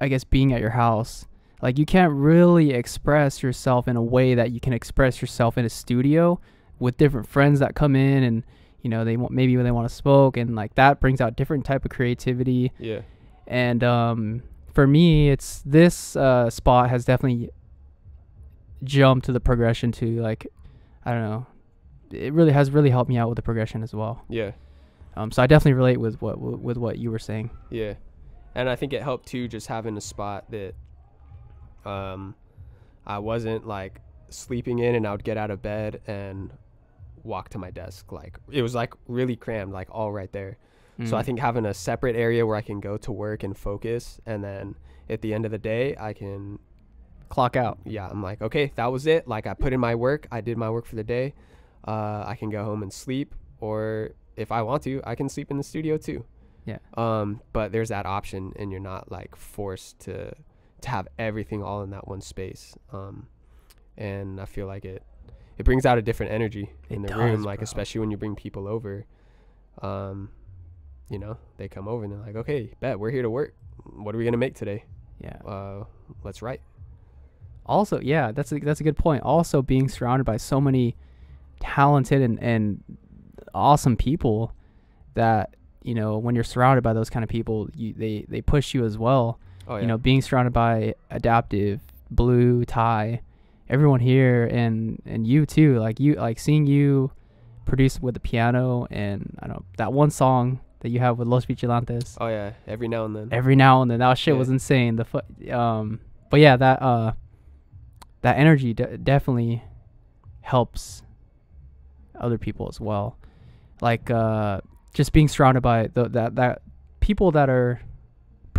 I guess, being at your house. Like, you can't really express yourself in a way that you can express yourself in a studio with different friends that come in and, you know, they want maybe when they want to smoke and like that brings out different type of creativity. Yeah. And um, for me it's this uh, spot has definitely jumped to the progression to like i don't know it really has really helped me out with the progression as well. Yeah. Um, so i definitely relate with what with what you were saying. Yeah, and I think it helped too, just having a spot that, um, I wasn't like sleeping in, and I would get out of bed and walk to my desk. Like it was like really crammed, like all right there. So I Mm. think having a separate area where I can go to work and focus, and then at the end of the day, I can, clock out yeah, I'm like, okay, that was it. Like I put in my work, I did my work for the day. Uh, I can go home and sleep, or if I want to, I can sleep in the studio too yeah um but there's that option and you're not like forced to to have everything all in that one space um and i feel like it it brings out a different energy in It the room like bro. especially when you bring people over um you know they come over and they're like okay bet we're here to work. What are we gonna make today? Yeah. Uh let's write. Also yeah that's a, that's a good point. Also being surrounded by so many talented and, and awesome people that you know when you're surrounded by those kind of people you they they push you as well oh yeah. you know being surrounded by adaptive blue tie everyone here and and you too like you like seeing you produce with the piano and i don't know that one song that you have with los vigilantes. Oh yeah every now and then. Every now and then that shit Yeah. was insane the fu- um but yeah that uh that energy de- definitely helps other people as well. Like uh just being surrounded by the, that that people that are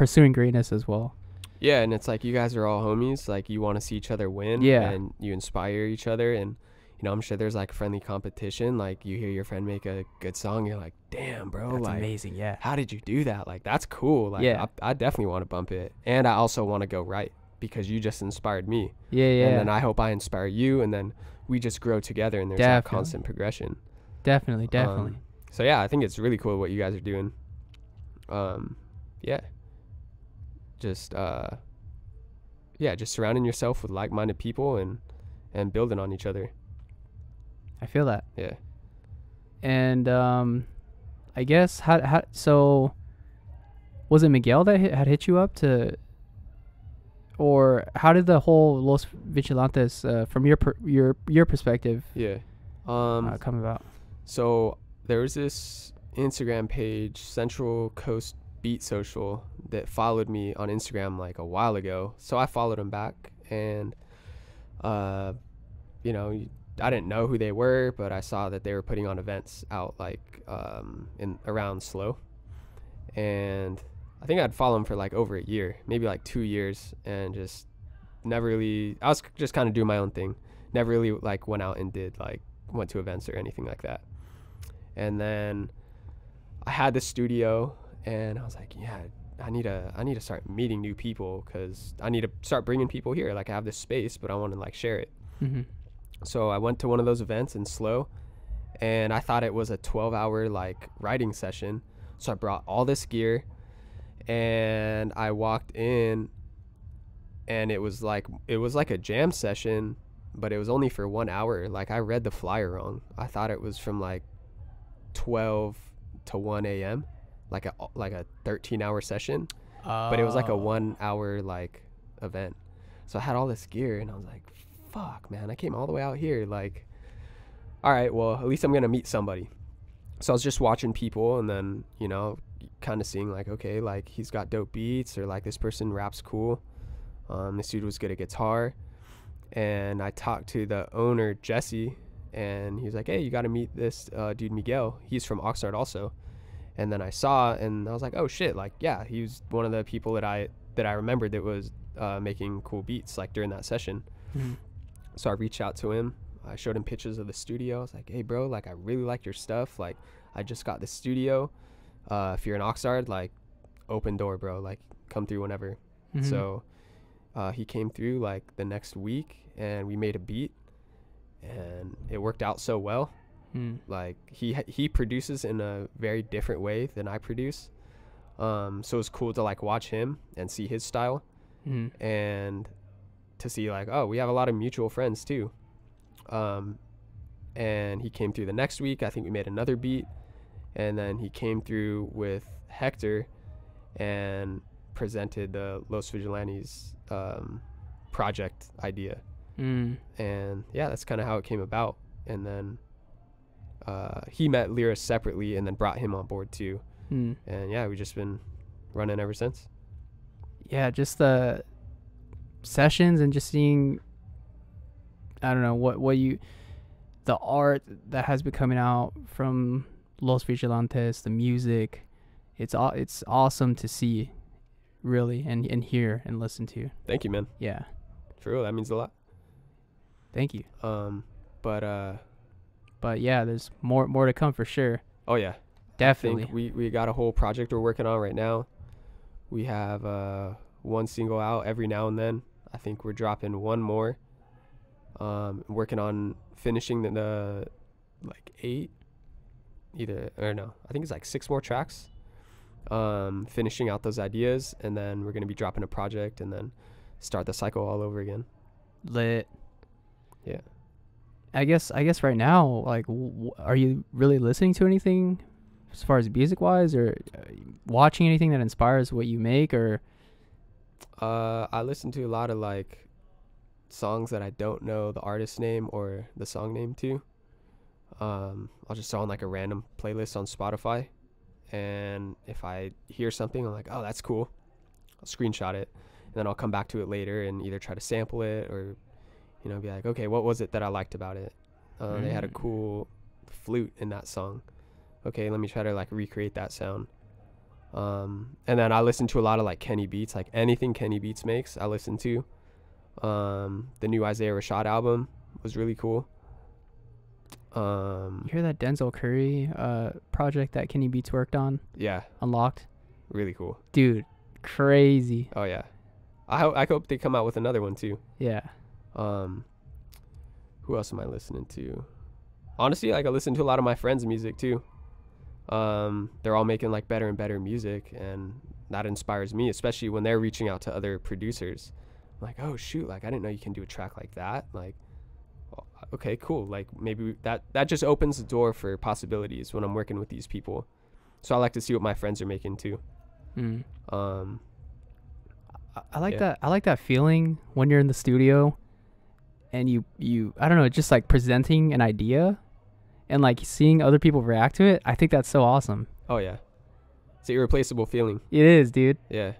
pursuing greatness as well Yeah, and it's like you guys are all homies. Like you want to see each other win. Yeah. And you inspire each other, and you know I'm sure there's like friendly competition. Like you hear your friend make a good song, you're like, damn, bro, that's like amazing yeah how did you do that? Like that's cool. Like Yeah. I, I definitely want to bump it, and I also want to go right because you just inspired me, yeah yeah and then I hope I inspire you, and then we just grow together, and there's that constant progression. definitely definitely Um, so yeah, I think it's really cool what you guys are doing. Um, yeah. Just uh, yeah, just surrounding yourself with like-minded people and and building on each other. i feel that Yeah. and um i guess how, how so was it miguel that hit, had hit you up to or how did the whole los vigilantes uh, from your per, your your perspective Yeah. Um. uh, come about So there was this Instagram page, Central Coast Beat Social, that followed me on Instagram like a while ago. So I followed them back, and uh, you know, I didn't know who they were, but I saw that they were putting on events out like um, in around SLO, and I think I'd follow them for like over a year, maybe like two years, and just never really. I was just kind of doing my own thing. Never really like went out and did like went to events or anything like that. And then I had the studio, and I was like, yeah, I need to I need to start meeting new people because I need to start bringing people here. Like I have this space, but I want to like share it. mm-hmm. So I went to one of those events in SLO, and I thought it was a 12 hour like writing session. So I brought all this gear, and I walked in, and it was like it was like a jam session, but it was only for one hour. Like I read the flyer wrong. I thought it was from like 12 to 1 a.m. like a like a 13 hour session, but it was like a Oh. one hour like event. So I had all this gear and I was like, fuck, man, I came all the way out here. Like, all right, well, at least I'm going to meet somebody. So I was just watching people and then, you know, kind of seeing like, okay, like he's got dope beats or like this person raps cool. Um, this dude was good at guitar. And I talked to the owner, Jesse, and he was like, hey, you got to meet this uh, dude, Miguel. He's from Oxnard also. And then I saw and I was like, oh shit, like, yeah, he was one of the people that I that I remembered that was uh, making cool beats like during that session. Mhm. So I reached out to him. I showed him pictures of the studio. I was like, hey, bro, like, I really like your stuff. Like, I just got this studio. Uh, if you're in Oxnard, like, open door, bro. Like, come through whenever. Mhm. So uh, he came through like the next week and we made a beat and it worked out so well. Mm. Like he he produces in a very different way than I produce. Um, so it's cool to like watch him and see his style Mm. and to see like oh we have a lot of mutual friends too um, and he came through the next week i think we made another beat and then he came through with hector and presented the los vigilantes um, project idea Mm. and yeah that's kind of how it came about and then uh, he met lyra separately and then brought him on board too Mm. and yeah we've just been running ever since yeah, just the sessions and just seeing I don't know what what you the art that has been coming out from Los Vigilantes, the music, it's all it's awesome to see, really, and and hear and listen to. thank you man Yeah, True, that means a lot thank you. um, but uh, But yeah, there's more more to come for sure. oh yeah Definitely. we, we got a whole project we're working on right now. We have uh, one single out every now and then. I think we're dropping one more. Um, working on finishing the, the like eight, either or no, I think it's like six more tracks. Um, finishing out those ideas, and then we're gonna be dropping a project, and then start the cycle all over again. Lit. Yeah. I guess I guess right now, like, w- are you really listening to anything as far as music wise, or uh, watching anything that inspires what you make, or Uh, I listen to a lot of like songs that I don't know the artist name or the song name to. Um, I'll just throw on like a random playlist on Spotify, and if I hear something, I'm like, oh, that's cool. I'll screenshot it, and then I'll come back to it later and either try to sample it or, you know, be like, okay, what was it that I liked about it? Uh, They had a Mm. cool flute in that song. Okay, let me try to like recreate that sound. Um, and then I listen to a lot of like Kenny Beats, like anything Kenny Beats makes, I listen to. Um, the new Isaiah Rashad album was really cool. Um, you hear that Denzel Curry uh project that Kenny Beats worked on, yeah, Unlocked, really cool. dude, crazy. Oh yeah, I hope I hope they come out with another one too. Yeah. Um, who else am I listening to? Honestly, like I listen to a lot of my friends' music too. Um, they're all making like better and better music, and that inspires me, especially when they're reaching out to other producers. I'm like, oh shoot, like I didn't know you can do a track like that. Like, okay, cool. Like maybe that that just opens the door for possibilities when I'm working with these people. So I like to see what my friends are making too. Mm. Um, I- I like Yeah. that. I like that feeling when you're in the studio, and you you I don't know, just like presenting an idea, and like seeing other people react to it. I think that's so awesome. oh yeah, it's an irreplaceable feeling. It is, dude. Yeah,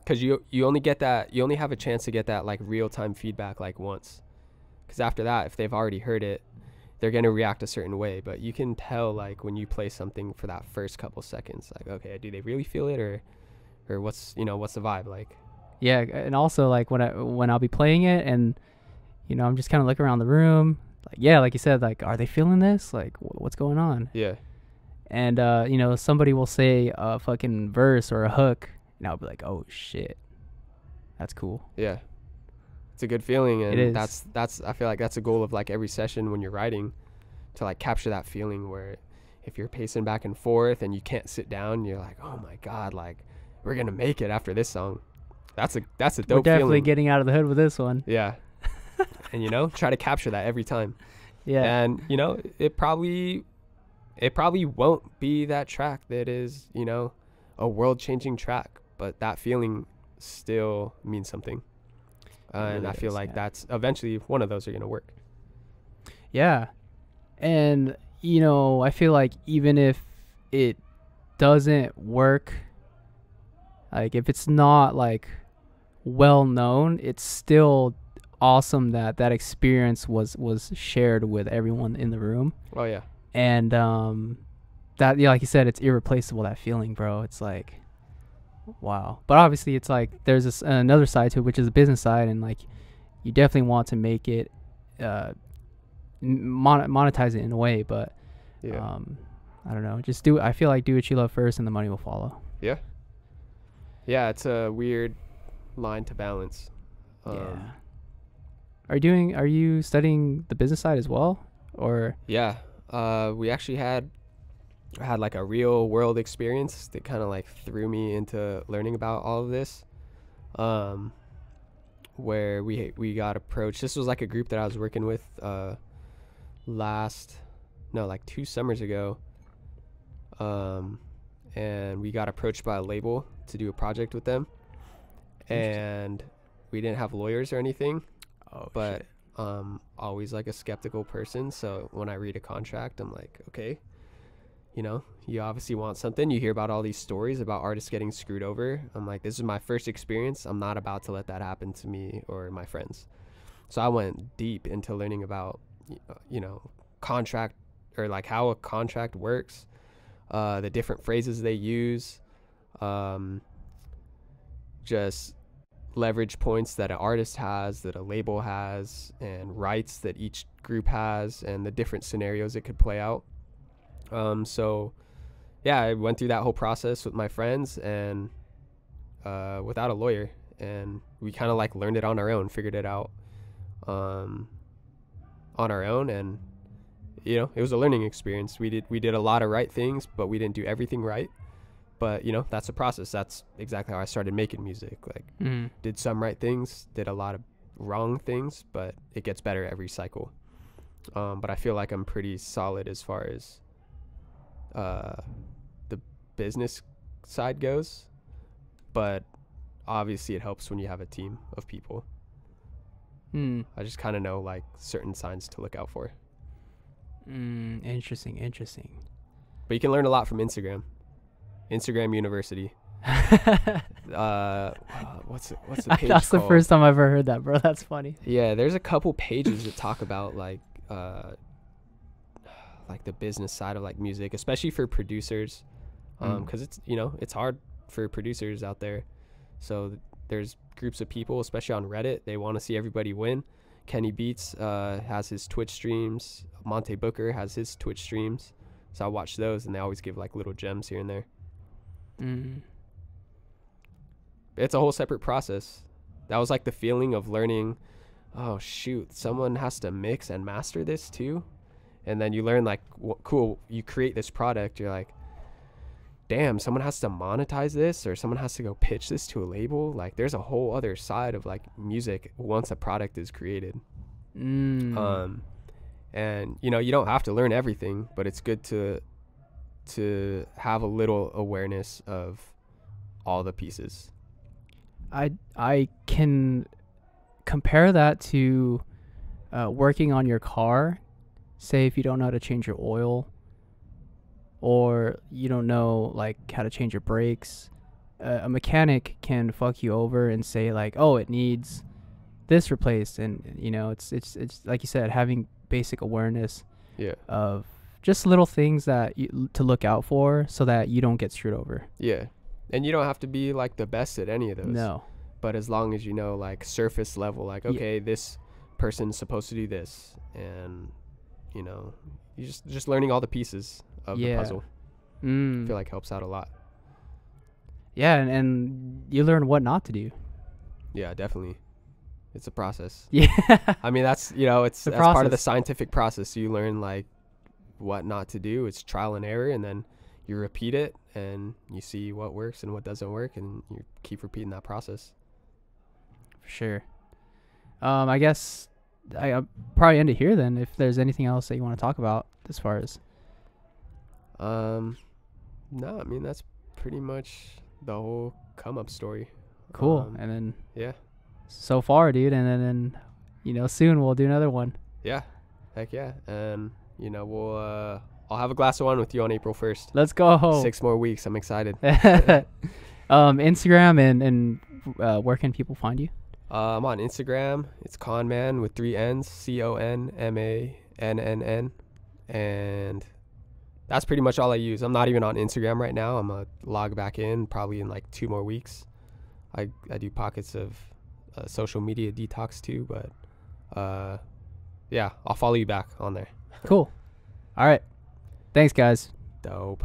because you you only get that you only have a chance to get that like real time feedback like once. Because after that, if they've already heard it, they're gonna react a certain way. But you can tell like when you play something for that first couple seconds, like okay, do they really feel it or, or what's you know what's the vibe like? Yeah, and also like when I when I'll be playing it, and you know I'm just kind of looking around the room. Like yeah, like you said, like are they feeling this? Like wh- what's going on? Yeah, And uh, you know somebody will say a fucking verse or a hook, and I'll be like, oh shit, that's cool. yeah. It's a good feeling, and is. that's that's I feel like that's a goal of like every session when you're writing, to like capture that feeling where if you're pacing back and forth and you can't sit down, you're like, oh my god, like we're gonna make it after this song. That's a that's a dope We're definitely feeling. getting out of the hood with this one. yeah, and you know, try to capture that every time. Yeah. And you know, it probably it probably won't be that track that is, you know, a world changing track, but that feeling still means something. Uh, and I feel is, like yeah. that's eventually one of those are going to work. Yeah. And you know, I feel like even if it doesn't work like if it's not like well known, it's still awesome that that experience was was shared with everyone in the room. Oh, yeah. And um that yeah, like you said, it's irreplaceable that feeling, bro. It's like wow. But obviously it's like there's this another side to it which is the business side and like you definitely want to make it uh mon- monetize it in a way, but Yeah. um I don't know. Just do I feel like do what you love first and the money will follow. Yeah. Yeah, it's a weird line to balance. Um, yeah. Are you doing are you studying the business side as well? Or Yeah. Uh, we actually had had like a real world experience that kind of like threw me into learning about all of this. Um, where we we got approached. This was like a group that I was working with uh, last no like two summers ago. Um, and we got approached by a label to do a project with them, and we didn't have lawyers or anything oh but um always like a skeptical person so when i read a contract i'm like okay you know you obviously want something you hear about all these stories about artists getting screwed over. I'm like this is my first experience i'm not about to let that happen to me or my friends. So i went deep into learning about uh, you know contract or like how a contract works uh the different phrases they use um just leverage points that an artist has, that a label has, and rights that each group has, and the different scenarios it could play out. Um, so, yeah, I went through that whole process with my friends and uh, without a lawyer, and we kind of like learned it on our own, figured it out um, on our own, and you know, it was a learning experience. We did we did a lot of right things, but we didn't do everything right. But you know, that's a process. That's exactly how I started making music. Like mm. did some right things, did a lot of wrong things, but it gets better every cycle. Um, but I feel like I'm pretty solid as far as uh, the business side goes. But obviously, it helps when you have a team of people. Mm. I just kind of know like certain signs to look out for. Mm. Interesting, interesting. But you can learn a lot from Instagram. Instagram University. Uh, what's it, what's the page That's the first time I've ever heard that, bro. That's funny. Yeah, there's a couple pages that talk about like uh like the business side of like music, especially for producers. Um Mm. it's, you know, it's hard for producers out there. So th- there's groups of people, especially on Reddit, they want to see everybody win. Kenny Beats uh has his Twitch streams, Monte Booker has his Twitch streams. So I watch those and they always give like little gems here and there. Mm. it's a whole separate process. That was like the feeling of learning, oh shoot, someone has to mix and master this too. And then you learn like, cool, you create this product, you're like, damn, someone has to monetize this or someone has to go pitch this to a label. Like there's a whole other side of like music once a product is created. Mm. Um, and you know, you don't have to learn everything, but it's good to to have a little awareness of all the pieces. I I can compare that to uh, working on your car. Say if you don't know how to change your oil, or you don't know like how to change your brakes, uh, a mechanic can fuck you over and say like, oh, it needs this replaced, and you know it's it's it's like you said, having basic awareness Yeah. of just little things that you, to look out for so that you don't get screwed over. Yeah. And you don't have to be like the best at any of those. No. But as long as you know like surface level, like, Yeah. okay, this person's supposed to do this and you know, you just just learning all the pieces of Yeah. the puzzle. I Mm. feel like helps out a lot. Yeah, and, and you learn what not to do. Yeah, definitely. It's a process. Yeah. I mean that's you know, it's The that's part of the scientific process. You learn like what not to do. It's trial and error and then you repeat it and you see what works and what doesn't work and you keep repeating that process. For sure. Um, I guess I I'll probably end it here then. If there's anything else that you want to talk about as far as Um, no, I mean that's pretty much the whole come up story. Cool. Um, and then yeah, so far, dude, and then, then you know soon we'll do another one. yeah, heck yeah, and you know we'll uh, I'll have a glass of wine with you on April first. Let's go. Six more weeks. I'm excited. um, Instagram and and uh, where can people find you? Uh, I'm on Instagram. It's Conman with three N's. C O N M A N N N, and that's pretty much all I use. I'm not even on Instagram right now. I'm gonna log back in probably in like two more weeks. I I do pockets of uh, social media detox too, but uh, yeah, I'll follow you back on there. Cool. All right. Thanks, guys. Dope.